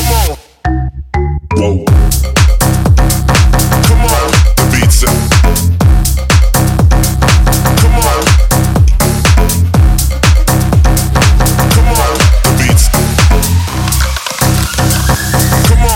Come on. Whoa.